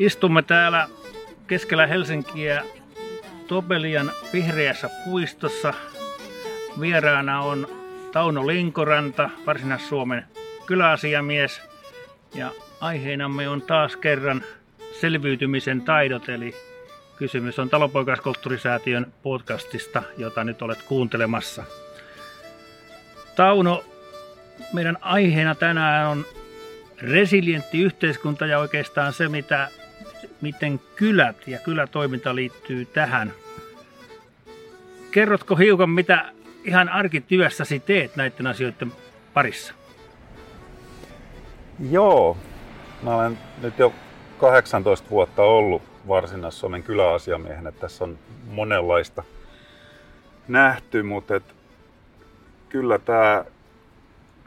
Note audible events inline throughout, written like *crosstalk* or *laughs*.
Istumme täällä keskellä Helsinkiä Topelian vihreässä puistossa. Vieraana on Tauno Linkoranta, Varsinais-Suomen kyläasiamies. Ja aiheenamme on taas kerran selviytymisen taidot, eli kysymys on Talonpoikaiskulttuurisäätiön podcastista, jota nyt olet kuuntelemassa. Tauno, meidän aiheena tänään on resilientti yhteiskunta ja oikeastaan se, mitä, miten kylät ja kylätoiminta liittyy tähän. Kerrotko hiukan, mitä ihan arkityössäsi teet näiden asioiden parissa? Joo, mä olen nyt jo 18 vuotta ollut Varsinais-Suomen kyläasiamiehenä. Tässä on monenlaista nähty, mutta et kyllä tämä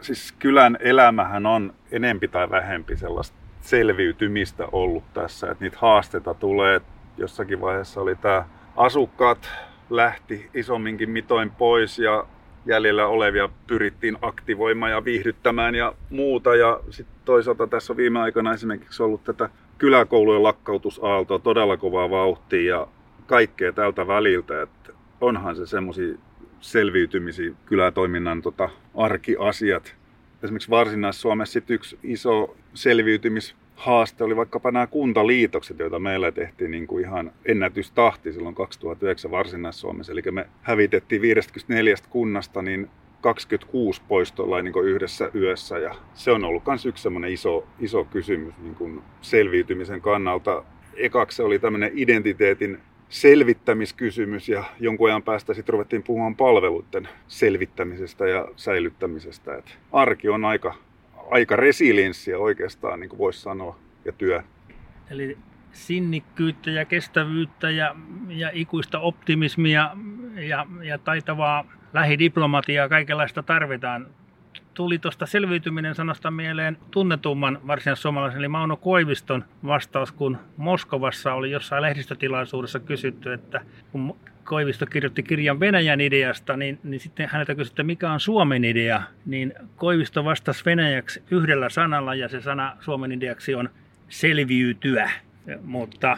siis kylän elämähän on enempi tai vähempi sellaista selviytymistä ollut tässä. Että niitä haasteita tulee. Jossakin vaiheessa oli tämä asukkaat lähti isomminkin mitoin pois ja jäljellä olevia pyrittiin aktivoimaan ja viihdyttämään ja muuta. Ja sitten toisaalta tässä on viime aikoina esimerkiksi ollut tätä kyläkoulujen lakkautusaaltoa todella kovaa vauhtia ja kaikkea tältä väliltä. Että onhan se semmoisia selviytymisiä kylätoiminnan tota, arkiasiat. Esimerkiksi Varsinais-Suomessa yksi iso selviytymishaaste oli vaikkapa nämä kuntaliitokset, joita meillä tehtiin niin kuin ihan ennätystahti silloin 2009 Varsinais-Suomessa. Eli me hävitettiin 54 kunnasta niin 26 poistolla niin kuin yhdessä yössä. Ja se on ollut myös yksi iso, iso kysymys niin kuin selviytymisen kannalta. Ekaksi se oli tämmöinen identiteetin selvittämiskysymys ja jonkun ajan päästä sitten ruvettiin puhumaan palveluiden selvittämisestä ja säilyttämisestä. Et arki on aika, aika resilienssiä oikeastaan, niin kuin voisi sanoa, ja työ. Eli sinnikkyyttä ja kestävyyttä ja, ja ikuista optimismia ja, ja taitavaa lähidiplomatiaa, kaikenlaista tarvitaan tuli tuosta selviytyminen sanasta mieleen tunnetumman varsinais-suomalaisen, eli Mauno Koiviston vastaus, kun Moskovassa oli jossain lehdistötilaisuudessa kysytty, että kun Koivisto kirjoitti kirjan Venäjän ideasta, niin, niin sitten häneltä kysyttiin, että mikä on Suomen idea, niin Koivisto vastasi venäjäksi yhdellä sanalla, ja se sana Suomen ideaksi on selviytyä. Mutta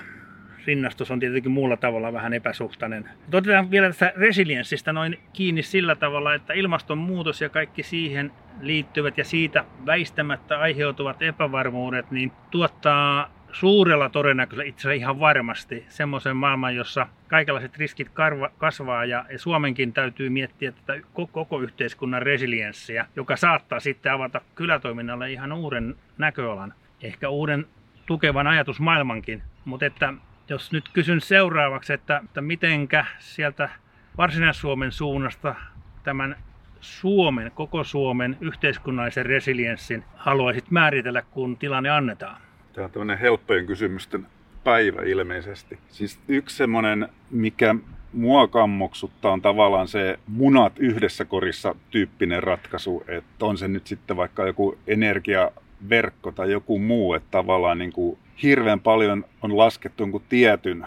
rinnastus on tietenkin muulla tavalla vähän epäsuhtainen. Otetaan vielä tästä resilienssistä noin kiinni sillä tavalla, että ilmastonmuutos ja kaikki siihen liittyvät ja siitä väistämättä aiheutuvat epävarmuudet, niin tuottaa suurella todennäköisellä itse asiassa ihan varmasti semmoisen maailman, jossa kaikenlaiset riskit kasvaa ja Suomenkin täytyy miettiä tätä koko yhteiskunnan resilienssiä, joka saattaa sitten avata kylätoiminnalle ihan uuden näköalan, ehkä uuden tukevan ajatusmaailmankin, mutta että jos nyt kysyn seuraavaksi, että, että mitenkä sieltä Varsinais-Suomen suunnasta tämän Suomen, koko Suomen yhteiskunnallisen resilienssin haluaisit määritellä, kun tilanne annetaan? Tämä on tämmöinen helppojen kysymysten päivä ilmeisesti. Siis yksi semmoinen, mikä mua kammoksuttaa on tavallaan se munat yhdessä korissa tyyppinen ratkaisu, että on se nyt sitten vaikka joku energiaverkko tai joku muu, että tavallaan niin kuin hirveän paljon on laskettu jonkun tietyn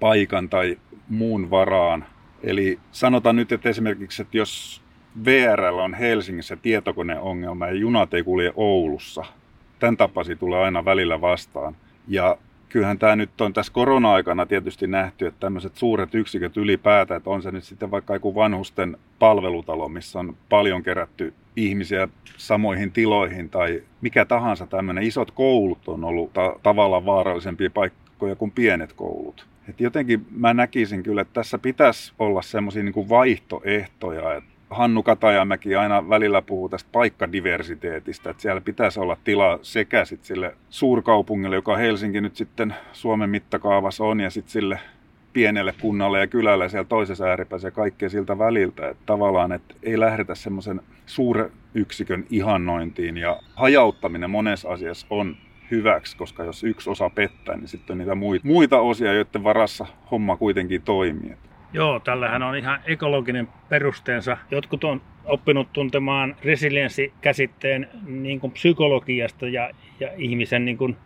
paikan tai muun varaan. Eli sanotaan nyt, että esimerkiksi, että jos VRL on Helsingissä tietokoneongelma ja junat ei kulje Oulussa, tämän tapasi tulee aina välillä vastaan. Ja kyllähän tämä nyt on tässä korona-aikana tietysti nähty, että tämmöiset suuret yksiköt ylipäätään, että on se nyt sitten vaikka joku vanhusten palvelutalo, missä on paljon kerätty ihmisiä samoihin tiloihin tai mikä tahansa tämmöinen. Isot koulut on ollut ta- tavallaan vaarallisempia paikkoja kuin pienet koulut. Et jotenkin mä näkisin kyllä, että tässä pitäisi olla semmoisia niin vaihtoehtoja, että Hannu Katajamäki aina välillä puhuu tästä paikkadiversiteetistä, että siellä pitäisi olla tilaa sekä sit sille suurkaupungille, joka Helsinki nyt sitten Suomen mittakaavassa on, ja sitten sille pienelle kunnalle ja kylälle siellä toisessa ääripäässä ja kaikkea siltä väliltä. Että tavallaan, että ei lähdetä semmoisen suuren yksikön ihannointiin ja hajauttaminen monessa asiassa on hyväksi, koska jos yksi osa pettää, niin sitten on niitä muita osia, joiden varassa homma kuitenkin toimii. Joo, tällähän on ihan ekologinen perusteensa. Jotkut on oppinut tuntemaan resilienssikäsitteen niin kuin psykologiasta ja, ja ihmisen, niin kuin,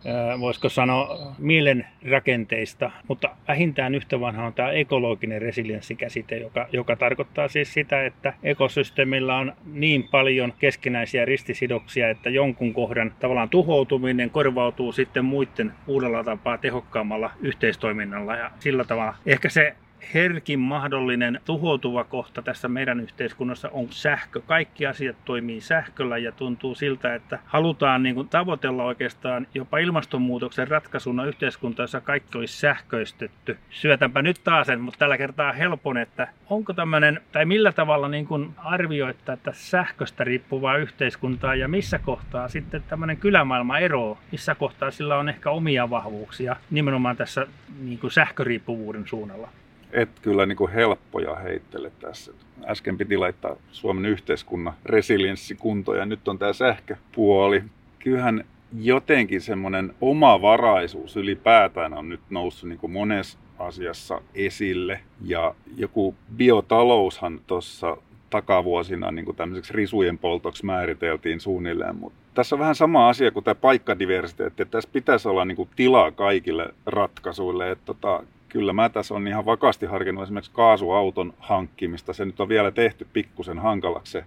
voisiko sanoa, mielen rakenteista, mutta vähintään yhtä vanha on tämä ekologinen resilienssikäsite, joka, joka tarkoittaa siis sitä, että ekosysteemillä on niin paljon keskinäisiä ristisidoksia, että jonkun kohdan tavallaan tuhoutuminen korvautuu sitten muiden uudella tapaa tehokkaammalla yhteistoiminnalla ja sillä tavalla ehkä se herkin mahdollinen tuhoutuva kohta tässä meidän yhteiskunnassa on sähkö. Kaikki asiat toimii sähköllä ja tuntuu siltä, että halutaan niin kuin tavoitella oikeastaan jopa ilmastonmuutoksen ratkaisuna yhteiskunta, jossa kaikki olisi sähköistetty. Syötänpä nyt taas sen, mutta tällä kertaa helpon, että onko tämmöinen, tai millä tavalla niin kuin arvioittaa, että sähköstä riippuvaa yhteiskuntaa ja missä kohtaa sitten tämmöinen kylämaailma eroo, missä kohtaa sillä on ehkä omia vahvuuksia nimenomaan tässä niin kuin sähköriippuvuuden suunnalla et kyllä niin kuin helppoja heittele tässä. Äsken piti laittaa Suomen yhteiskunnan resilienssikunto ja nyt on tämä sähköpuoli. Kyllähän jotenkin semmoinen omavaraisuus ylipäätään on nyt noussut niin kuin monessa asiassa esille. Ja joku biotaloushan tuossa takavuosina niin kuin tämmöiseksi risujen poltoksi määriteltiin suunnilleen, mutta tässä on vähän sama asia kuin tämä paikkadiversiteetti, että tässä pitäisi olla niin kuin tilaa kaikille ratkaisuille, että tota, kyllä mä tässä on ihan vakaasti harkinnut esimerkiksi kaasuauton hankkimista. Se nyt on vielä tehty pikkusen hankalaksi se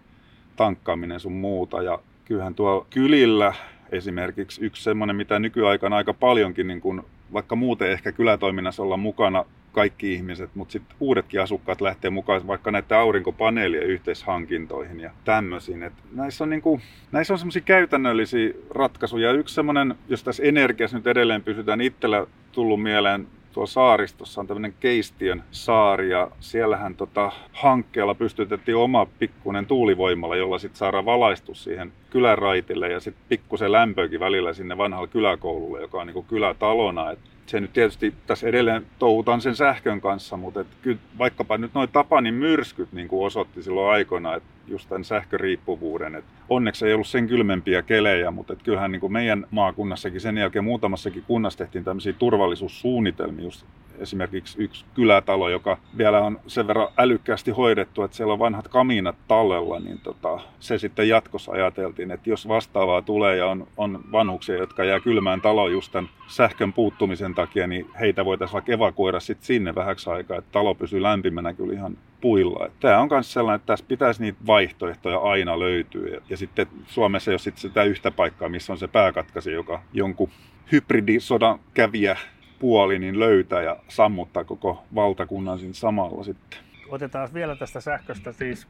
tankkaaminen sun muuta. Ja kyllähän tuo kylillä esimerkiksi yksi semmoinen, mitä nykyaikana aika paljonkin, niin kun, vaikka muuten ehkä kylätoiminnassa olla mukana kaikki ihmiset, mutta sitten uudetkin asukkaat lähtee mukaan vaikka näiden aurinkopaneelien yhteishankintoihin ja tämmöisiin. Et näissä on, niinku, näissä on semmoisia käytännöllisiä ratkaisuja. Yksi semmoinen, jos tässä energiassa nyt edelleen pysytään, itsellä tullut mieleen tuolla saaristossa on tämmöinen Keistien saari ja siellähän tota, hankkeella pystytettiin oma pikkuinen tuulivoimalla, jolla sitten saadaan valaistus siihen kyläraitille ja sitten pikkusen lämpöäkin välillä sinne vanhalle kyläkoululle, joka on niin kylätalona. Et se nyt tietysti tässä edelleen touhutaan sen sähkön kanssa, mutta et kyllä vaikkapa nyt noin Tapanin myrskyt niin kuin osoitti silloin aikoina, että just tämän sähköriippuvuuden. Et onneksi ei ollut sen kylmempiä kelejä, mutta et kyllähän niin kuin meidän maakunnassakin sen jälkeen muutamassakin kunnassa tehtiin tämmöisiä turvallisuussuunnitelmia just esimerkiksi yksi kylätalo, joka vielä on sen verran älykkäästi hoidettu, että siellä on vanhat kaminat tallella, niin tota, se sitten jatkossa ajateltiin, että jos vastaavaa tulee ja on, on vanhuksia, jotka jää kylmään taloon just tämän sähkön puuttumisen takia, niin heitä voitaisiin vaikka evakuoida sitten sinne vähäksi aikaa, että talo pysyy lämpimänä kyllä ihan puilla. Tämä on myös sellainen, että tässä pitäisi niitä vaihtoehtoja aina löytyä. Ja, ja sitten Suomessa ei ole sitä yhtä paikkaa, missä on se pääkatkasi, joka jonkun hybridisodan kävijä puoli niin löytää ja sammuttaa koko valtakunnan siinä samalla sitten. Otetaan vielä tästä sähköstä. Siis,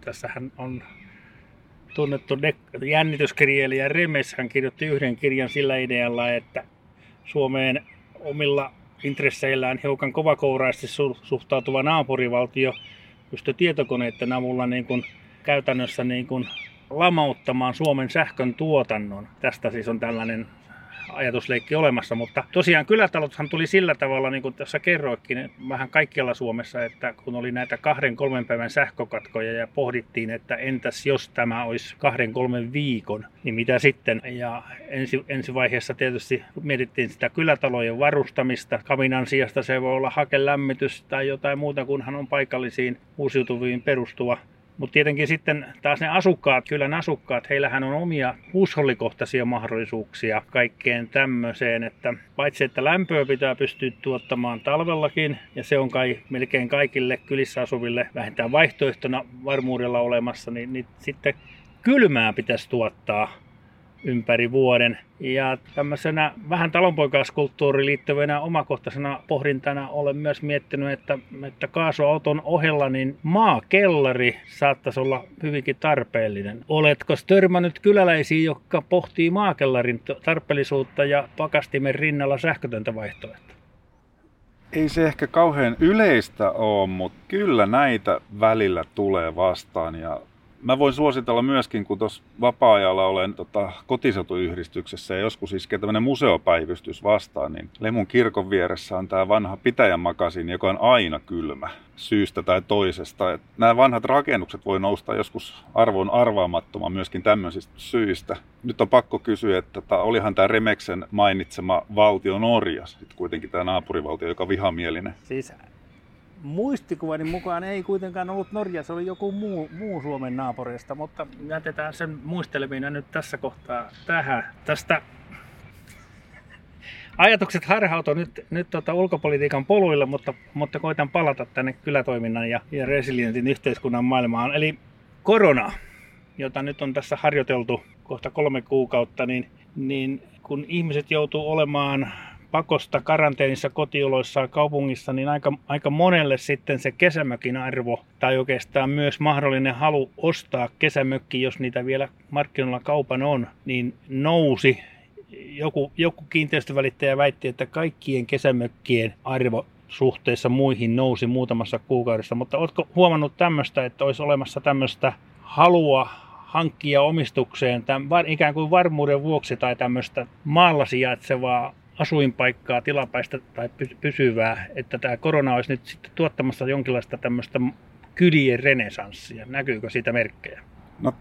tässähän on tunnettu jännityskirjailija Remes. Hän kirjoitti yhden kirjan sillä idealla, että Suomeen omilla intresseillään hiukan kovakouraisesti suhtautuva naapurivaltio pystyi tietokoneiden avulla niin kuin käytännössä niin kuin lamauttamaan Suomen sähkön tuotannon. Tästä siis on tällainen ajatusleikki olemassa, mutta tosiaan kylätalothan tuli sillä tavalla, niin kuin tässä kerroikin, vähän kaikkialla Suomessa, että kun oli näitä kahden kolmen päivän sähkökatkoja ja pohdittiin, että entäs jos tämä olisi kahden kolmen viikon, niin mitä sitten? Ja ensi, ensi vaiheessa tietysti mietittiin sitä kylätalojen varustamista. Kaminan sijasta se voi olla hakelämmitys tai jotain muuta, kunhan on paikallisiin uusiutuviin perustuva mutta tietenkin sitten taas ne asukkaat, kylän asukkaat, heillähän on omia huushollikohtaisia mahdollisuuksia kaikkeen tämmöiseen, että paitsi että lämpöä pitää pystyä tuottamaan talvellakin, ja se on kai melkein kaikille kylissä asuville vähintään vaihtoehtona varmuudella olemassa, niin, niin sitten kylmää pitäisi tuottaa ympäri vuoden. Ja tämmöisenä vähän talonpoikaiskulttuuriin liittyvänä omakohtaisena pohdintana olen myös miettinyt, että, että kaasuauton ohella niin maakellari saattaisi olla hyvinkin tarpeellinen. Oletko törmännyt kyläläisiä, jotka pohtii maakellarin tarpeellisuutta ja pakastimen rinnalla sähkötöntä vaihtoehtoa? Ei se ehkä kauhean yleistä ole, mutta kyllä näitä välillä tulee vastaan ja Mä voin suositella myöskin, kun tuossa vapaa-ajalla olen tota, kotisotuyhdistyksessä ja joskus iskee tämmöinen museopäivystys vastaan, niin Lemun kirkon vieressä on tämä vanha pitäjämakasin, joka on aina kylmä syystä tai toisesta. Nämä vanhat rakennukset voi nousta joskus arvoon arvaamattoman myöskin tämmöisistä syistä. Nyt on pakko kysyä, että tota, olihan tämä Remeksen mainitsema valtio Norja, sitten kuitenkin tämä naapurivaltio, joka on vihamielinen. Siis muistikuvani mukaan ei kuitenkaan ollut Norja, se oli joku muu, muu Suomen naapurista, mutta jätetään sen muisteleminen nyt tässä kohtaa tähän. Tästä ajatukset harhautuu nyt, nyt tota ulkopolitiikan poluilla, mutta, mutta koitan palata tänne kylätoiminnan ja, ja resilientin yhteiskunnan maailmaan. Eli korona, jota nyt on tässä harjoiteltu kohta kolme kuukautta, niin, niin kun ihmiset joutuu olemaan pakosta karanteenissa kotioloissa kaupungissa, niin aika, aika monelle sitten se kesämökin arvo tai oikeastaan myös mahdollinen halu ostaa kesämökki, jos niitä vielä markkinoilla kaupan on, niin nousi. Joku, joku kiinteistövälittäjä väitti, että kaikkien kesämökkien arvo suhteessa muihin nousi muutamassa kuukaudessa, mutta oletko huomannut tämmöistä, että olisi olemassa tämmöistä halua hankkia omistukseen tämän, ikään kuin varmuuden vuoksi tai tämmöistä maalla sijaitsevaa asuinpaikkaa, tilapäistä tai pysyvää, että tämä korona olisi nyt sitten tuottamassa jonkinlaista tämmöistä kylien renesanssia. Näkyykö siitä merkkejä? No,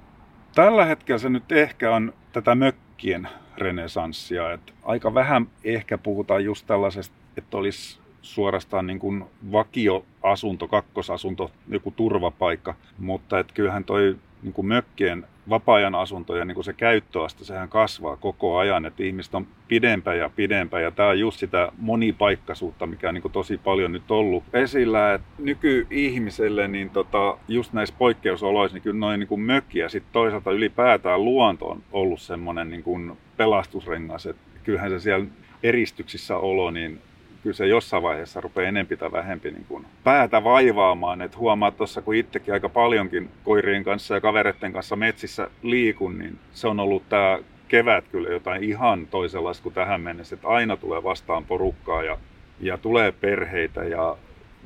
tällä hetkellä se nyt ehkä on tätä mökkien renesanssia. Että aika vähän ehkä puhutaan just tällaisesta, että olisi suorastaan niin kuin vakioasunto, kakkosasunto, joku turvapaikka, mutta että kyllähän toi niin kuin mökkien vapaa-ajan asuntoja, niin se käyttöaste, sehän kasvaa koko ajan, että ihmiset on pidempään ja pidempään, ja tämä on just sitä monipaikkaisuutta, mikä on niin tosi paljon nyt ollut esillä, että nykyihmiselle, niin tota, just näissä poikkeusoloissa, niin kyllä noin niin mökki ja sitten toisaalta ylipäätään luonto on ollut semmoinen niin pelastusrengas, että kyllähän se siellä eristyksissä olo, niin kyllä se jossain vaiheessa rupeaa enempi tai vähempi niin kuin päätä vaivaamaan. Et huomaa tuossa, kun itsekin aika paljonkin koirien kanssa ja kavereiden kanssa metsissä liikun, niin se on ollut tämä kevät kyllä jotain ihan toisenlaista kuin tähän mennessä. Että aina tulee vastaan porukkaa ja, ja tulee perheitä ja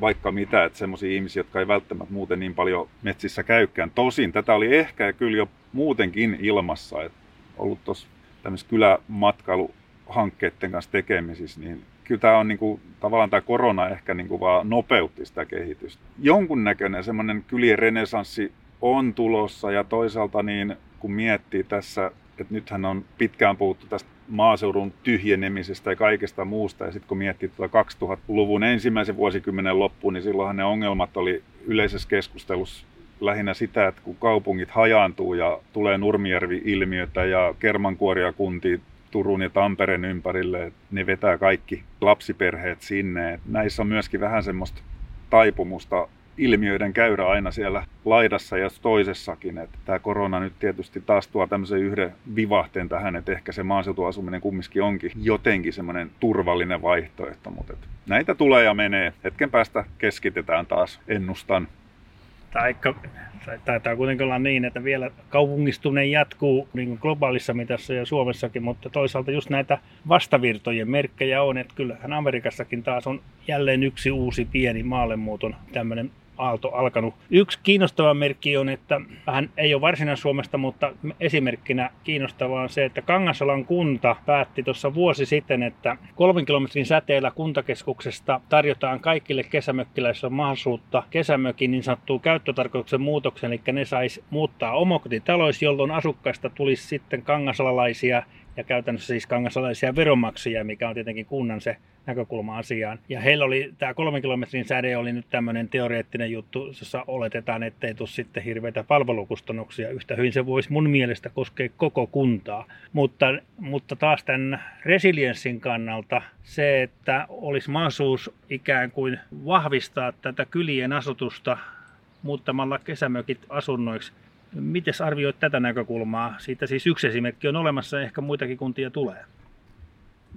vaikka mitä, että semmoisia ihmisiä, jotka ei välttämättä muuten niin paljon metsissä käykään. Tosin tätä oli ehkä kyllä jo muutenkin ilmassa, että ollut tuossa tämmöisessä kylämatkailuhankkeiden kanssa tekemisissä, niin kyllä tämä on niin kuin, tavallaan tämä korona ehkä niin kuin vaan nopeutti sitä kehitystä. Jonkunnäköinen semmoinen kylien renesanssi on tulossa ja toisaalta niin kun miettii tässä, että nythän on pitkään puhuttu tästä maaseudun tyhjenemisestä ja kaikesta muusta. Ja sitten kun miettii tuota 2000-luvun ensimmäisen vuosikymmenen loppuun, niin silloinhan ne ongelmat oli yleisessä keskustelussa lähinnä sitä, että kun kaupungit hajaantuu ja tulee Nurmijärvi-ilmiötä ja kermankuoriakuntia Turun ja Tampereen ympärille, ne vetää kaikki lapsiperheet sinne. Näissä on myöskin vähän semmoista taipumusta ilmiöiden käyrä aina siellä laidassa ja toisessakin. Tämä korona nyt tietysti taas tuo tämmöisen yhden vivahteen tähän, että ehkä se maaseutuasuminen kumminkin onkin jotenkin semmoinen turvallinen vaihtoehto. Mutta näitä tulee ja menee. Hetken päästä keskitetään taas, ennustan. Taikka taitaa kuitenkin olla niin, että vielä kaupungistuminen jatkuu niin kuin globaalissa mitassa ja Suomessakin, mutta toisaalta just näitä vastavirtojen merkkejä on, että kyllähän Amerikassakin taas on jälleen yksi uusi pieni maallemuuton tämmöinen aalto alkanut. Yksi kiinnostava merkki on, että vähän ei ole Varsinais-Suomesta, mutta esimerkkinä kiinnostavaa on se, että Kangasalan kunta päätti tuossa vuosi sitten, että kolmen kilometrin säteellä kuntakeskuksesta tarjotaan kaikille kesämökkiläisille mahdollisuutta kesämökin niin sanottuun käyttötarkoituksen muutoksen, eli ne sais muuttaa omakotitaloissa, jolloin asukkaista tulisi sitten kangasalalaisia ja käytännössä siis kangasalaisia veronmaksajia, mikä on tietenkin kunnan se näkökulma asiaan. Ja heillä oli, tämä kolmen kilometrin säde oli nyt tämmöinen teoreettinen juttu, jossa oletetaan, ettei tule sitten hirveitä palvelukustannuksia. Yhtä hyvin se voisi mun mielestä koskea koko kuntaa. Mutta, mutta taas tämän resilienssin kannalta se, että olisi mahdollisuus ikään kuin vahvistaa tätä kylien asutusta muuttamalla kesämökit asunnoiksi, Miten arvioit tätä näkökulmaa? Siitä siis yksi esimerkki on olemassa, ehkä muitakin kuntia tulee.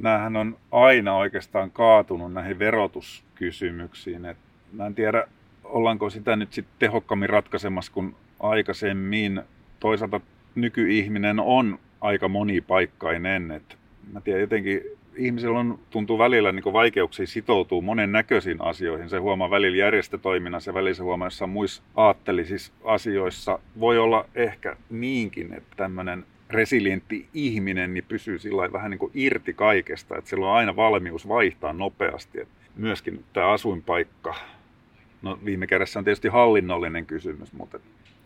Nämähän on aina oikeastaan kaatunut näihin verotuskysymyksiin. Et mä en tiedä, ollaanko sitä nyt sitten tehokkaammin ratkaisemassa kuin aikaisemmin. Toisaalta nykyihminen on aika monipaikkainen. Et mä tiedän, jotenkin ihmisillä on, tuntuu välillä niin vaikeuksia sitoutuu monen näköisiin asioihin. Se huomaa välillä järjestötoiminnassa ja välillä se huomaa jossain muissa aattelisissa asioissa. Voi olla ehkä niinkin, että tämmöinen resilientti ihminen niin pysyy sillä vähän niin irti kaikesta, että sillä on aina valmius vaihtaa nopeasti. Et myöskin tämä asuinpaikka, no viime kädessä on tietysti hallinnollinen kysymys, mutta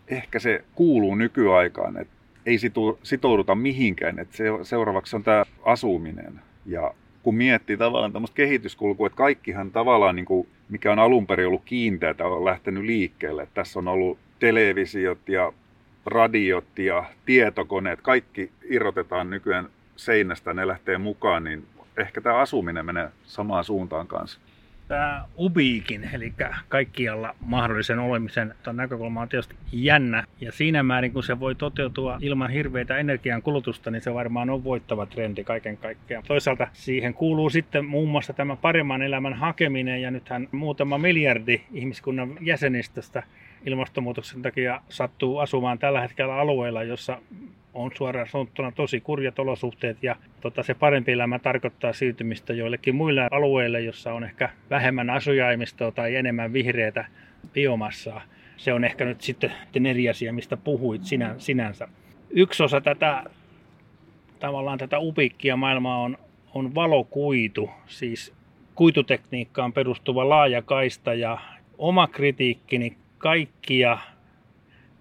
ehkä se kuuluu nykyaikaan, että ei sitouduta mihinkään, että seuraavaksi on tämä asuminen. Ja kun miettii tavallaan tämmöistä kehityskulkua, että kaikkihan tavallaan niin kuin mikä on alun perin ollut kiinteää, on lähtenyt liikkeelle. Tässä on ollut televisiot ja radiot ja tietokoneet, kaikki irrotetaan nykyään seinästä, ne lähtee mukaan, niin ehkä tämä asuminen menee samaan suuntaan kanssa tämä ubiikin, eli kaikkialla mahdollisen olemisen näkökulma on tietysti jännä. Ja siinä määrin, kun se voi toteutua ilman hirveitä energiankulutusta, niin se varmaan on voittava trendi kaiken kaikkiaan. Toisaalta siihen kuuluu sitten muun muassa tämä paremman elämän hakeminen, ja nythän muutama miljardi ihmiskunnan jäsenistöstä ilmastonmuutoksen takia sattuu asumaan tällä hetkellä alueilla, jossa on suoraan sanottuna tosi kurjat olosuhteet ja tota, se parempi elämä tarkoittaa siirtymistä joillekin muille alueille, jossa on ehkä vähemmän asujaimistoa tai enemmän vihreätä biomassaa. Se on ehkä nyt sitten eri asia, mistä puhuit sinä, sinänsä. Yksi osa tätä tavallaan tätä upikkia maailmaa on, on valokuitu, siis kuitutekniikkaan perustuva laajakaista ja oma kritiikkini kaikkia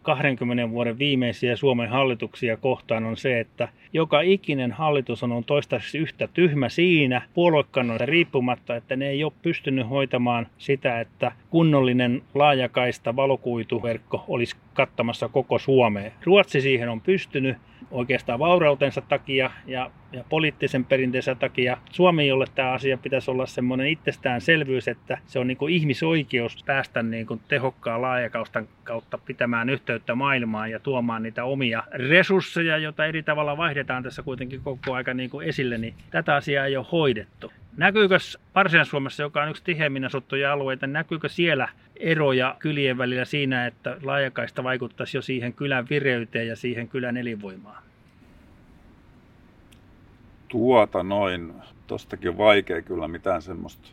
20 vuoden viimeisiä Suomen hallituksia kohtaan on se, että joka ikinen hallitus on toistaiseksi yhtä tyhmä siinä puoluekannoista riippumatta, että ne ei ole pystynyt hoitamaan sitä, että kunnollinen laajakaista valokuituverkko olisi kattamassa koko Suomea. Ruotsi siihen on pystynyt oikeastaan vaurautensa takia ja, ja poliittisen perinteensä takia. Suomi, jolle tämä asia pitäisi olla semmoinen itsestäänselvyys, että se on niin kuin ihmisoikeus päästä niin kuin tehokkaan laajakaustan kautta pitämään yhteyttä maailmaan ja tuomaan niitä omia resursseja, joita eri tavalla vaihdetaan tässä kuitenkin koko aika niin kuin esille, niin tätä asiaa ei ole hoidettu. Näkyykö Varsinais-Suomessa, joka on yksi tiheimmin asuttuja alueita, näkyykö siellä eroja kylien välillä siinä, että laajakaista vaikuttaisi jo siihen kylän vireyteen ja siihen kylän elinvoimaan? Tuota noin. Tostakin vaikea kyllä mitään semmoista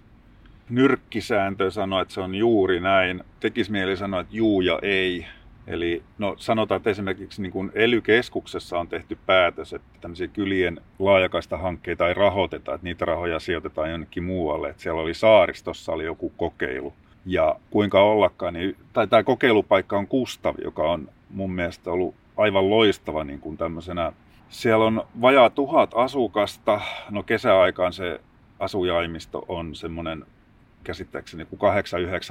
nyrkkisääntöä sanoa, että se on juuri näin. Tekisi mieli sanoa, että juu ja ei. Eli no, sanotaan, että esimerkiksi niin kuin ELY-keskuksessa on tehty päätös, että tämmöisiä kylien laajakaista hankkeita ei rahoiteta, että niitä rahoja sijoitetaan jonnekin muualle. Että siellä oli saaristossa oli joku kokeilu. Ja kuinka ollakaan, niin, tai tämä kokeilupaikka on Kustav, joka on mun mielestä ollut aivan loistava niin kuin tämmöisenä. Siellä on vajaa tuhat asukasta, no kesäaikaan se asujaimisto on semmoinen käsittääkseni kuin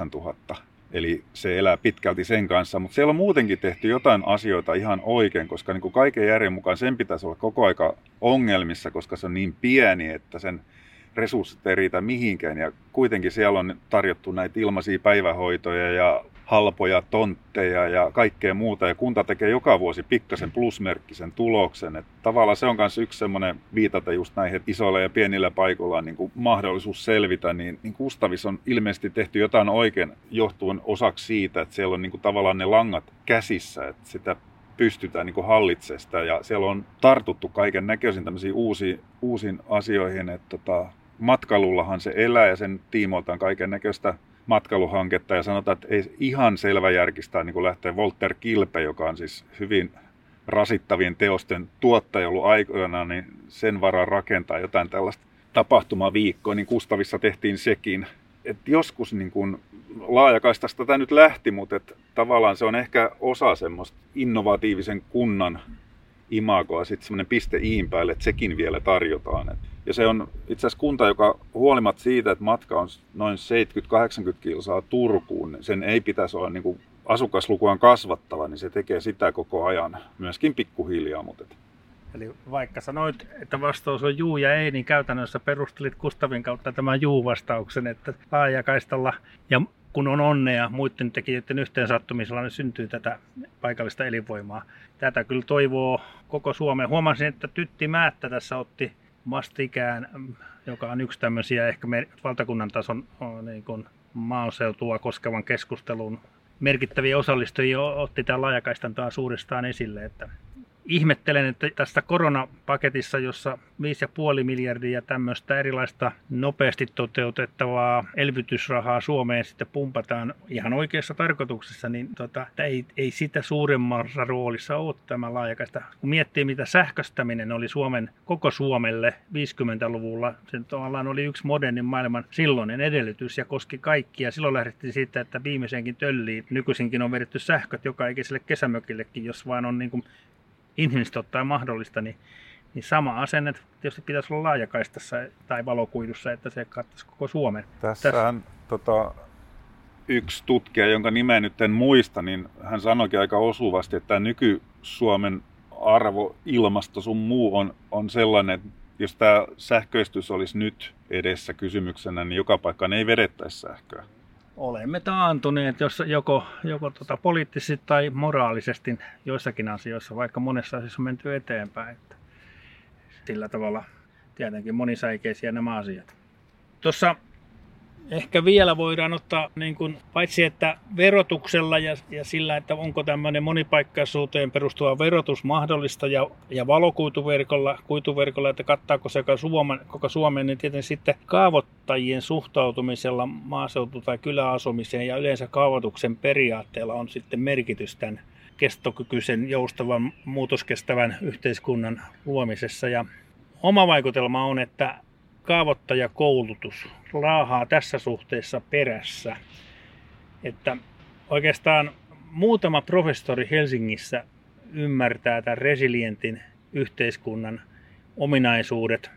8-9 tuhatta Eli se elää pitkälti sen kanssa, mutta siellä on muutenkin tehty jotain asioita ihan oikein, koska niin kuin kaiken järjen mukaan sen pitäisi olla koko aika ongelmissa, koska se on niin pieni, että sen resurssit ei riitä mihinkään. Ja kuitenkin siellä on tarjottu näitä ilmaisia päivähoitoja ja halpoja tontteja ja kaikkea muuta. Ja kunta tekee joka vuosi pikkasen plusmerkkisen tuloksen. Että tavallaan se on myös yksi semmoinen viitata just näihin, isoilla ja pienillä paikoilla on niin kuin mahdollisuus selvitä. Niin, niin Kustavis on ilmeisesti tehty jotain oikein johtuen osaksi siitä, että siellä on niin kuin tavallaan ne langat käsissä. Että sitä pystytään niin hallitsemaan sitä. Ja siellä on tartuttu kaiken näköisiin tämmöisiin uusiin, uusiin asioihin. Että tota, matkailullahan se elää ja sen tiimoilta on kaiken näköistä matkailuhanketta ja sanotaan, että ei ihan selvä järkistää niin lähteä Walter Kilpe, joka on siis hyvin rasittavien teosten tuottaja ollut aikoina, niin sen varaa rakentaa jotain tällaista tapahtumaviikkoa, niin Kustavissa tehtiin sekin. Et joskus niin kun, laajakaistasta tätä nyt lähti, mutta et tavallaan se on ehkä osa semmoista innovatiivisen kunnan imagoa, sitten semmoinen piste iin päälle, että sekin vielä tarjotaan. Et ja se on itse asiassa kunta, joka huolimatta siitä, että matka on noin 70-80 kilsaa Turkuun, sen ei pitäisi olla niin asukaslukuaan kasvattava, niin se tekee sitä koko ajan, myöskin pikkuhiljaa. Mutta Eli vaikka sanoit, että vastaus on juu ja ei, niin käytännössä perustelit Kustavin kautta tämän juu-vastauksen, että laajakaistalla ja kun on onnea muiden tekijöiden yhteensattumisella, niin syntyy tätä paikallista elinvoimaa. Tätä kyllä toivoo koko Suomeen. Huomasin, että Tytti Määttä tässä otti vastikään, joka on yksi tämmöisiä ehkä valtakunnan tason niin kuin maaseutua koskevan keskustelun merkittäviä osallistujia otti tämän laajakaistan taas uudestaan esille, että ihmettelen, että tässä koronapaketissa, jossa 5,5 miljardia tämmöistä erilaista nopeasti toteutettavaa elvytysrahaa Suomeen sitten pumpataan ihan oikeassa tarkoituksessa, niin tota, ei, ei sitä suuremmassa roolissa ole tämä laajakaista. Kun miettii, mitä sähköstäminen oli Suomen, koko Suomelle 50-luvulla, se tavallaan oli yksi modernin maailman silloinen edellytys ja koski kaikkia. Silloin lähdettiin siitä, että viimeisenkin tölliin nykyisinkin on vedetty sähköt joka ikiselle kesämökillekin, jos vaan on niin kuin inhimillisesti ottaen mahdollista, niin, niin sama asenne tietysti pitäisi olla laajakaistassa tai valokuidussa, että se kattaisi koko Suomen. Tässähän Tässä... tota, yksi tutkija, jonka nimeä nyt en muista, niin hän sanoikin aika osuvasti, että nyky-Suomen arvo, ilmasto sun muu on, on sellainen, että jos tämä sähköistys olisi nyt edessä kysymyksenä, niin joka paikkaan ei vedettäisi sähköä. Olemme taantuneet jos joko, joko tota poliittisesti tai moraalisesti joissakin asioissa, vaikka monessa asiassa on menty eteenpäin. Että sillä tavalla tietenkin monisäikeisiä nämä asiat. Tuossa ehkä vielä voidaan ottaa, niin kuin, paitsi että verotuksella ja, ja sillä, että onko tämmöinen monipaikkaisuuteen perustuva verotus mahdollista ja, ja valokuituverkolla, kuituverkolla, että kattaako se Suomen, koko Suomen, niin tietenkin sitten kaavoittajien suhtautumisella maaseutu- tai kyläasumiseen ja yleensä kaavoituksen periaatteella on sitten merkitys tämän kestokykyisen, joustavan, muutoskestävän yhteiskunnan luomisessa. Ja oma vaikutelma on, että kaavoittajakoulutus laahaa tässä suhteessa perässä. Että oikeastaan muutama professori Helsingissä ymmärtää tämän resilientin yhteiskunnan ominaisuudet,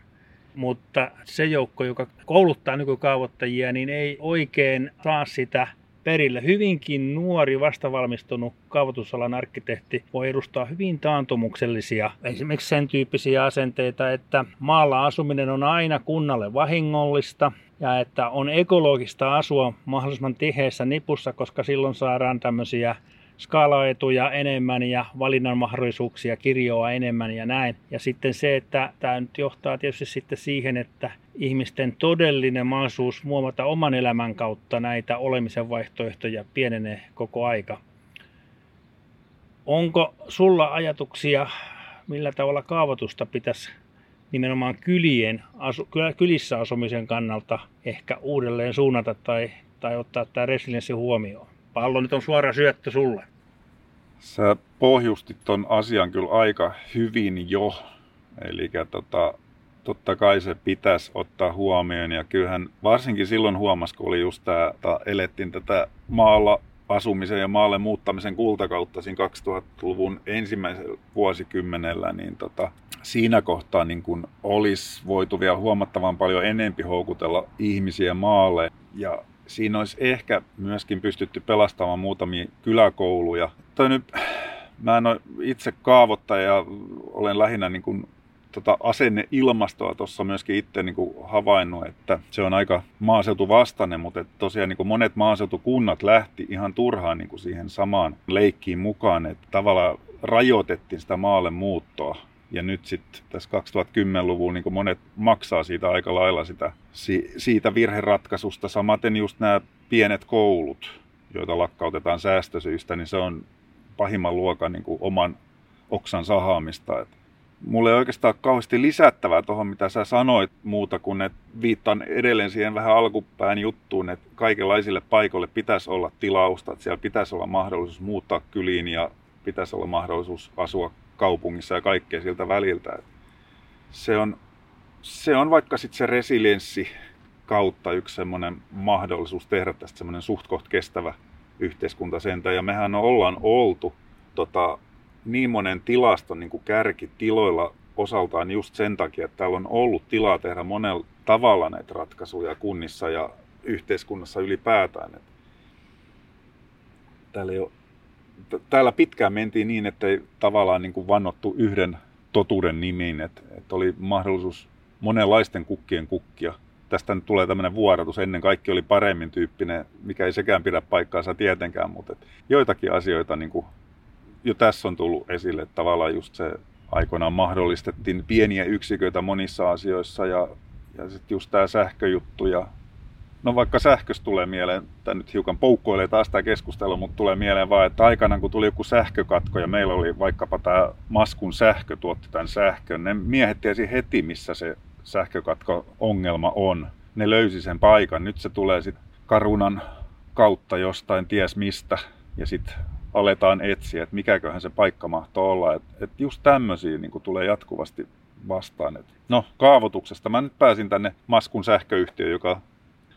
mutta se joukko, joka kouluttaa nykykaavoittajia, niin ei oikein saa sitä perille. Hyvinkin nuori vastavalmistunut kaavoitusalan arkkitehti voi edustaa hyvin taantumuksellisia, esimerkiksi sen tyyppisiä asenteita, että maalla asuminen on aina kunnalle vahingollista, ja että on ekologista asua mahdollisimman tiheässä nipussa, koska silloin saadaan tämmöisiä skaalaetuja enemmän ja valinnan mahdollisuuksia kirjoa enemmän ja näin. Ja sitten se, että tämä nyt johtaa tietysti sitten siihen, että ihmisten todellinen mahdollisuus muovata oman elämän kautta näitä olemisen vaihtoehtoja pienenee koko aika. Onko sulla ajatuksia, millä tavalla kaavoitusta pitäisi nimenomaan kylien, kylissä asumisen kannalta ehkä uudelleen suunnata tai, tai ottaa tämä resilienssi huomioon? Pallo nyt on suora syöttö sulle. Sä pohjustit ton asian kyllä aika hyvin jo. Eli tota, totta kai se pitäisi ottaa huomioon. Ja kyllähän varsinkin silloin huomasi, kun oli just tämä, elettiin tätä maalla asumisen ja maalle muuttamisen kultakautta siinä 2000-luvun ensimmäisellä vuosikymmenellä, niin tota, siinä kohtaa niin kun olisi voitu vielä huomattavan paljon enempi houkutella ihmisiä maalle. Ja siinä olisi ehkä myöskin pystytty pelastamaan muutamia kyläkouluja. Toi nyt, mä en ole itse kaavoittaja ja olen lähinnä niin kuin tota asenneilmastoa tuossa myöskin itse niin kuin havainnut, että se on aika maaseutuvastainen, mutta että tosiaan niin kuin monet maaseutukunnat lähti ihan turhaan niin kuin siihen samaan leikkiin mukaan, että tavallaan rajoitettiin sitä maalle muuttoa ja nyt sitten tässä 2010-luvulla niin monet maksaa siitä aika lailla sitä, siitä virheratkaisusta. Samaten just nämä pienet koulut, joita lakkautetaan säästösyistä, niin se on pahimman luokan niin oman oksan sahaamista. Et mulla ei oikeastaan kauheasti lisättävää tuohon, mitä sä sanoit muuta kuin, että viittaan edelleen siihen vähän alkupään juttuun, että kaikenlaisille paikoille pitäisi olla tilausta, että siellä pitäisi olla mahdollisuus muuttaa kyliin ja pitäisi olla mahdollisuus asua kaupungissa ja kaikkea siltä väliltä. Se on, se on vaikka sitten se resilienssi kautta yksi semmoinen mahdollisuus tehdä tästä semmoinen suht koht kestävä yhteiskunta sentä. Ja mehän ollaan oltu tota, niin monen tilaston niin kuin kärkitiloilla osaltaan just sen takia, että täällä on ollut tilaa tehdä monella tavalla näitä ratkaisuja kunnissa ja yhteiskunnassa ylipäätään. täällä ei ole täällä pitkään mentiin niin, että ei tavallaan niin kuin vannottu yhden totuuden nimiin, että, että oli mahdollisuus monenlaisten kukkien kukkia. Tästä nyt tulee tämmöinen vuorotus, ennen kaikki oli paremmin tyyppinen, mikä ei sekään pidä paikkaansa tietenkään, mutta että joitakin asioita niin kuin jo tässä on tullut esille, että tavallaan just se aikoinaan mahdollistettiin pieniä yksiköitä monissa asioissa ja, ja sitten just tämä sähköjuttu ja No vaikka sähköstä tulee mieleen, tämä nyt hiukan poukkoilee taas tämä keskustelu, mutta tulee mieleen vaan, että aikana kun tuli joku sähkökatko ja meillä oli vaikkapa tämä Maskun sähkö tuotti tämän sähkön, ne miehet tiesi heti, missä se sähkökatko-ongelma on. Ne löysi sen paikan. Nyt se tulee sitten Karunan kautta jostain ties mistä ja sitten aletaan etsiä, että mikäköhän se paikka mahtoo olla. Että et just tämmöisiä niin tulee jatkuvasti vastaan. Et no, kaavoituksesta mä nyt pääsin tänne Maskun sähköyhtiö, joka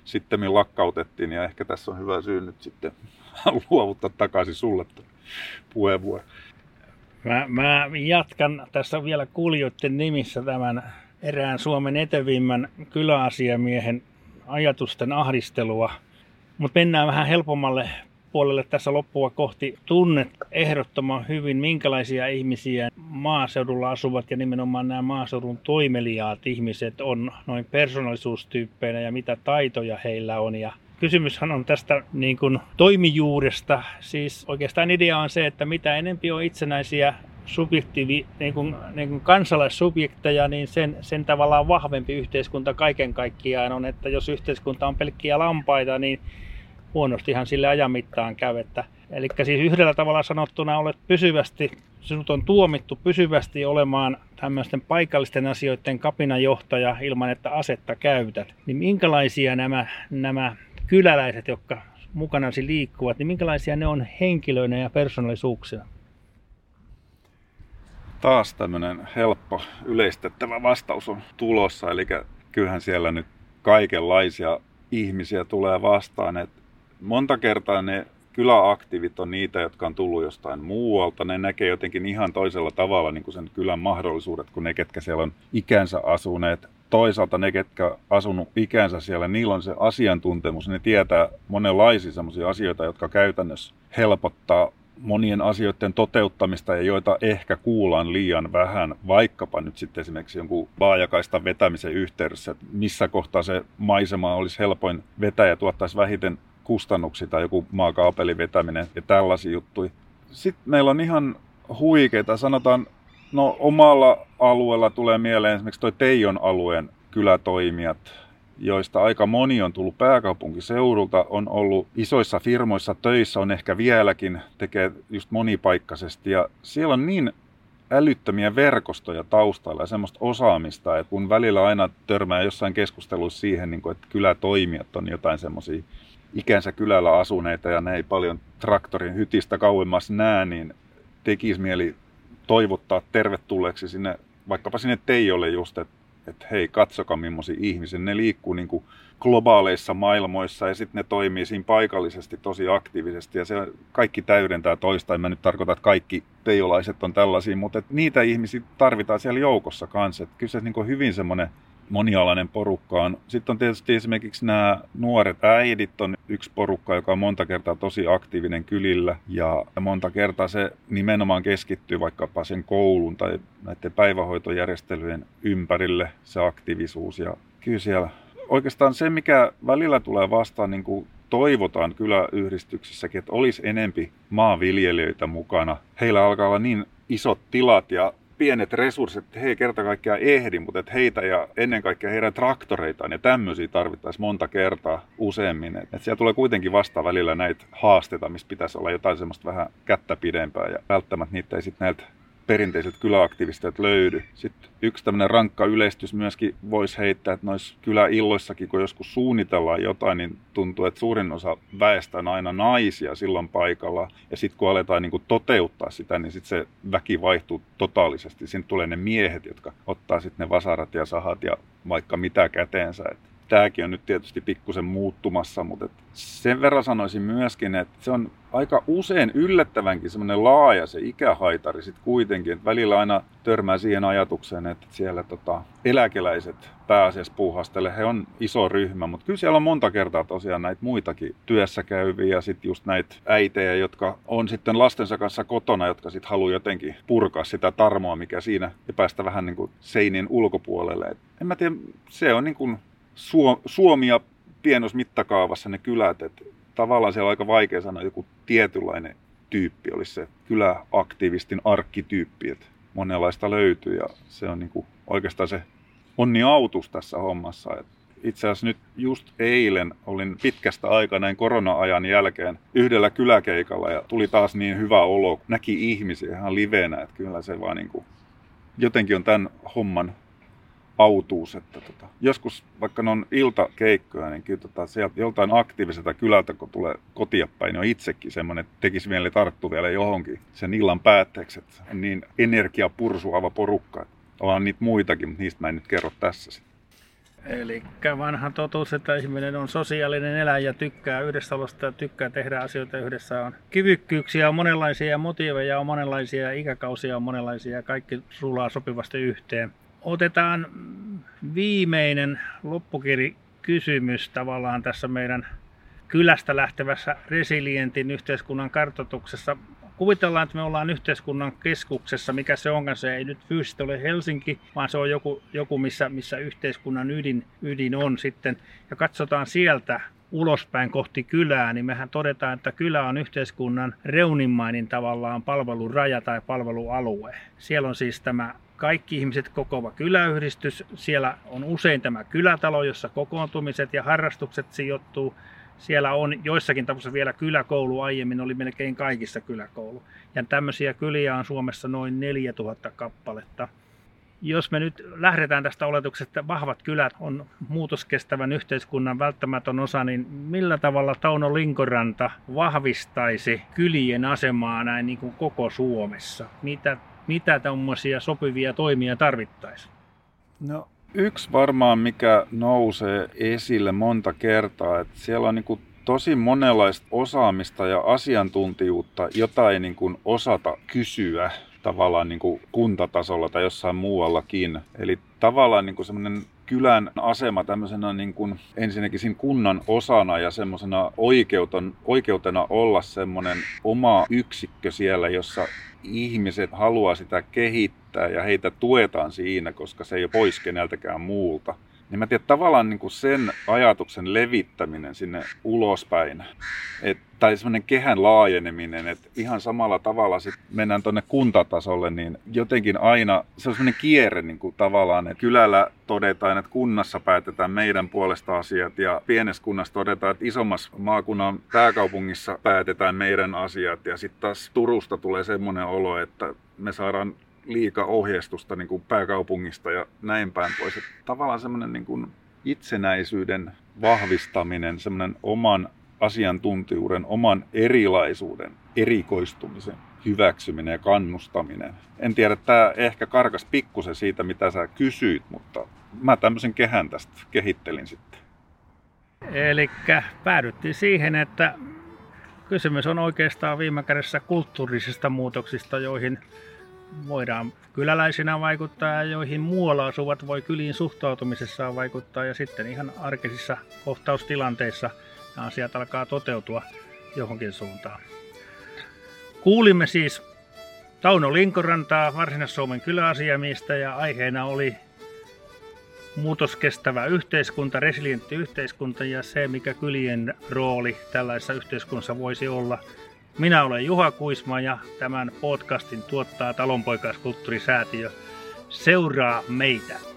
sitten lakkautettiin ja ehkä tässä on hyvä syy nyt sitten *laughs* luovuttaa takaisin sulle puheenvuoro. Mä, mä jatkan tässä vielä kuulijoiden nimissä tämän erään Suomen etevimmän kyläasiamiehen ajatusten ahdistelua. Mutta mennään vähän helpommalle puolelle tässä loppua kohti. Tunnet ehdottoman hyvin, minkälaisia ihmisiä maaseudulla asuvat ja nimenomaan nämä maaseudun toimeliaat ihmiset on noin persoonallisuustyyppeinä ja mitä taitoja heillä on. Ja kysymyshän on tästä niin kuin toimijuudesta. Siis oikeastaan idea on se, että mitä enempi on itsenäisiä subjektiivi, niin kuin, niin kuin kansalaissubjekteja, niin sen, sen tavallaan vahvempi yhteiskunta kaiken kaikkiaan on, että jos yhteiskunta on pelkkiä lampaita, niin huonostihan sille ajan mittaan käy. Että, eli siis yhdellä tavalla sanottuna olet pysyvästi, sinut on tuomittu pysyvästi olemaan tämmöisten paikallisten asioiden kapinajohtaja ilman, että asetta käytät. Niin minkälaisia nämä, nämä kyläläiset, jotka mukanasi liikkuvat, niin minkälaisia ne on henkilöinä ja persoonallisuuksina? Taas tämmöinen helppo yleistettävä vastaus on tulossa, eli kyllähän siellä nyt kaikenlaisia ihmisiä tulee vastaan. Et monta kertaa ne kyläaktiivit on niitä, jotka on tullut jostain muualta. Ne näkee jotenkin ihan toisella tavalla niin kuin sen kylän mahdollisuudet kuin ne, ketkä siellä on ikänsä asuneet. Toisaalta ne, ketkä asunut ikänsä siellä, niillä on se asiantuntemus. Ne tietää monenlaisia sellaisia asioita, jotka käytännössä helpottaa monien asioiden toteuttamista ja joita ehkä kuullaan liian vähän, vaikkapa nyt sitten esimerkiksi jonkun laajakaista vetämisen yhteydessä, että missä kohtaa se maisema olisi helpoin vetää ja tuottaisi vähiten kustannuksia tai joku maakaapelin vetäminen ja tällaisia juttuja. Sitten meillä on ihan huikeita, sanotaan, no omalla alueella tulee mieleen esimerkiksi toi Teijon alueen kylätoimijat, joista aika moni on tullut pääkaupunkiseudulta, on ollut isoissa firmoissa töissä, on ehkä vieläkin, tekee just monipaikkaisesti. Ja siellä on niin älyttömiä verkostoja taustalla ja semmoista osaamista, että kun välillä aina törmää jossain keskusteluissa siihen, niin että kylätoimijat on jotain semmoisia ikänsä kylällä asuneita ja ne ei paljon traktorin hytistä kauemmas näe, niin tekisi mieli toivottaa tervetulleeksi sinne, vaikkapa sinne Teijolle just, että että hei, katsokaa millaisia ihmisiä. Ne liikkuu niin kuin globaaleissa maailmoissa ja sitten ne toimii siinä paikallisesti tosi aktiivisesti ja se kaikki täydentää toista. En mä nyt tarkoita, että kaikki teijolaiset on tällaisia, mutta että niitä ihmisiä tarvitaan siellä joukossa kanssa. Että kyllä se niin kuin hyvin semmoinen monialainen porukka on. Sitten on tietysti esimerkiksi nämä nuoret äidit on yksi porukka, joka on monta kertaa tosi aktiivinen kylillä ja monta kertaa se nimenomaan keskittyy vaikkapa sen koulun tai näiden päivähoitojärjestelyjen ympärille se aktiivisuus ja kyllä siellä oikeastaan se, mikä välillä tulee vastaan, niin kuin toivotaan kyläyhdistyksissäkin, että olisi enempi maanviljelijöitä mukana. Heillä alkaa olla niin isot tilat ja pienet resurssit, he ei kerta kaikkiaan ehdi, mutta että heitä ja ennen kaikkea heidän traktoreitaan ja tämmöisiä tarvittaisiin monta kertaa useammin. Että siellä tulee kuitenkin vastaan välillä näitä haasteita, missä pitäisi olla jotain semmoista vähän kättä pidempää ja välttämättä niitä ei sitten näiltä perinteiset kyläaktivistit löydy. Sitten yksi tämmöinen rankka yleistys myöskin voisi heittää, että noissa kyläilloissakin, kun joskus suunnitellaan jotain, niin tuntuu, että suurin osa väestä on aina naisia silloin paikalla. Ja sitten kun aletaan niin kuin toteuttaa sitä, niin sitten se väki vaihtuu totaalisesti. Siinä tulee ne miehet, jotka ottaa sitten ne vasarat ja sahat ja vaikka mitä käteensä. Että tämäkin on nyt tietysti pikkusen muuttumassa, mutta sen verran sanoisin myöskin, että se on aika usein yllättävänkin semmoinen laaja se ikähaitari sitten kuitenkin, että välillä aina törmää siihen ajatukseen, että siellä tota, eläkeläiset pääasiassa puuhastele, he on iso ryhmä, mutta kyllä siellä on monta kertaa tosiaan näitä muitakin työssä käyviä ja sitten just näitä äitejä, jotka on sitten lastensa kanssa kotona, jotka sitten haluaa jotenkin purkaa sitä tarmoa, mikä siinä ja päästä vähän niin kuin seinien ulkopuolelle. Et en mä tiedä, se on niin kuin Suomi ja pienossa mittakaavassa ne kylät, että tavallaan siellä on aika vaikea sanoa joku tietynlainen tyyppi, olisi se kyläaktivistin arkkityyppi, että monenlaista löytyy ja se on niin kuin oikeastaan se onni autus tässä hommassa. Että itse asiassa nyt just eilen olin pitkästä aikaa näin korona-ajan jälkeen yhdellä kyläkeikalla ja tuli taas niin hyvä olo. Näki ihmisiä ihan livenä, että kyllä se vaan niin kuin, jotenkin on tämän homman autuus. Että tota, joskus vaikka ne on iltakeikkoja, niin kyllä tota, sieltä joltain aktiiviselta kylältä, kun tulee kotia päin, niin on itsekin semmoinen, että tekisi vielä tarttu vielä johonkin sen illan päätteeksi. Että on niin energiapursuava porukka. Ollaan niitä muitakin, mutta niistä mä en nyt kerro tässä sitten. Eli vanha totuus, että ihminen on sosiaalinen eläjä, tykkää yhdessä olosta ja tykkää tehdä asioita yhdessä. On kyvykkyyksiä on monenlaisia ja motiiveja on monenlaisia, ikäkausia on monenlaisia ja kaikki sulaa sopivasti yhteen otetaan viimeinen loppukiri kysymys tavallaan tässä meidän kylästä lähtevässä resilientin yhteiskunnan kartoituksessa kuvitellaan, että me ollaan yhteiskunnan keskuksessa, mikä se onkaan, se ei nyt fyysisesti ole Helsinki, vaan se on joku, joku missä, missä yhteiskunnan ydin, ydin on sitten. Ja katsotaan sieltä ulospäin kohti kylää, niin mehän todetaan, että kylä on yhteiskunnan reunimmainen tavallaan palveluraja tai palvelualue. Siellä on siis tämä kaikki ihmiset kokoava kyläyhdistys. Siellä on usein tämä kylätalo, jossa kokoontumiset ja harrastukset sijoittuu. Siellä on joissakin tapauksissa vielä kyläkoulu, aiemmin oli melkein kaikissa kyläkoulu. Ja tämmöisiä kyliä on Suomessa noin 4000 kappaletta. Jos me nyt lähdetään tästä oletuksesta, että vahvat kylät on muutoskestävän yhteiskunnan välttämätön osa, niin millä tavalla Tauno Linkoranta vahvistaisi kylien asemaa näin niin kuin koko Suomessa? Mitä, mitä tämmöisiä sopivia toimia tarvittaisiin? No Yksi varmaan, mikä nousee esille monta kertaa, että siellä on niin tosi monenlaista osaamista ja asiantuntijuutta, jota ei niin kuin osata kysyä tavallaan niin kuin kuntatasolla tai jossain muuallakin. Eli tavallaan niin semmoinen kylän asema tämmöisenä niin kuin ensinnäkin siinä kunnan osana ja semmoisena oikeutena olla semmoinen oma yksikkö siellä, jossa ihmiset haluaa sitä kehittää ja heitä tuetaan siinä, koska se ei ole pois keneltäkään muulta. Niin mä tiedän, tavallaan niin kuin sen ajatuksen levittäminen sinne ulospäin, et, tai semmoinen kehän laajeneminen, että ihan samalla tavalla sit mennään tuonne kuntatasolle, niin jotenkin aina se on semmoinen kierre niin kuin tavallaan, että kylällä todetaan, että kunnassa päätetään meidän puolesta asiat ja pienessä kunnassa todetaan, että isommassa maakunnan pääkaupungissa päätetään meidän asiat. Ja sitten taas Turusta tulee semmoinen olo, että me saadaan liika ohjeistusta niin kuin pääkaupungista ja näin päin pois. Että tavallaan semmoinen niin kuin itsenäisyyden vahvistaminen, semmoinen oman asiantuntijuuden, oman erilaisuuden, erikoistumisen hyväksyminen ja kannustaminen. En tiedä, tämä ehkä karkas pikkusen siitä, mitä sä kysyit, mutta mä tämmöisen kehän tästä kehittelin sitten. Eli päädyttiin siihen, että kysymys on oikeastaan viime kädessä kulttuurisista muutoksista, joihin voidaan kyläläisinä vaikuttaa ja joihin muualla asuvat voi kyliin suhtautumisessaan vaikuttaa ja sitten ihan arkisissa kohtaustilanteissa nämä asiat alkaa toteutua johonkin suuntaan. Kuulimme siis Tauno Linkorantaa, Varsinais-Suomen kyläasiamiestä ja aiheena oli muutoskestävä yhteiskunta, resilientti yhteiskunta ja se, mikä kylien rooli tällaisessa yhteiskunnassa voisi olla – minä olen Juha Kuisma ja tämän podcastin tuottaa Talonpoikaiskulttuurisäätiö. Seuraa meitä!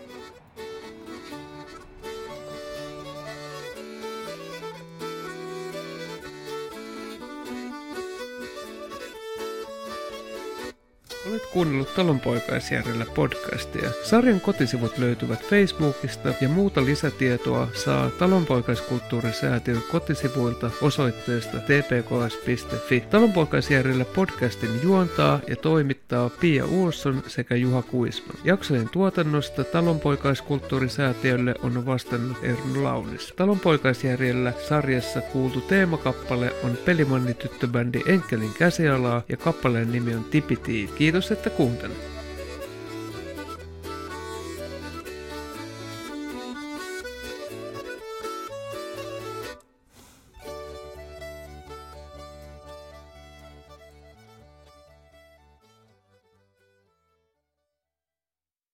Olet kuunnellut Talonpoikaisjärjellä podcastia. Sarjan kotisivut löytyvät Facebookista ja muuta lisätietoa saa Talonpoikaiskulttuurisäätiön kotisivuilta osoitteesta tpks.fi. Talonpoikaisjärjellä podcastin juontaa ja toimittaa Pia Uosson sekä Juha Kuisman. Jaksojen tuotannosta Talonpoikaiskulttuurisäätiölle on vastannut Erno Launis. Talonpoikaisjärjellä sarjassa kuultu teemakappale on pelimanni tyttöbändi Enkelin käsialaa ja kappaleen nimi on Tipiti. Kiitos, että kuuntelit.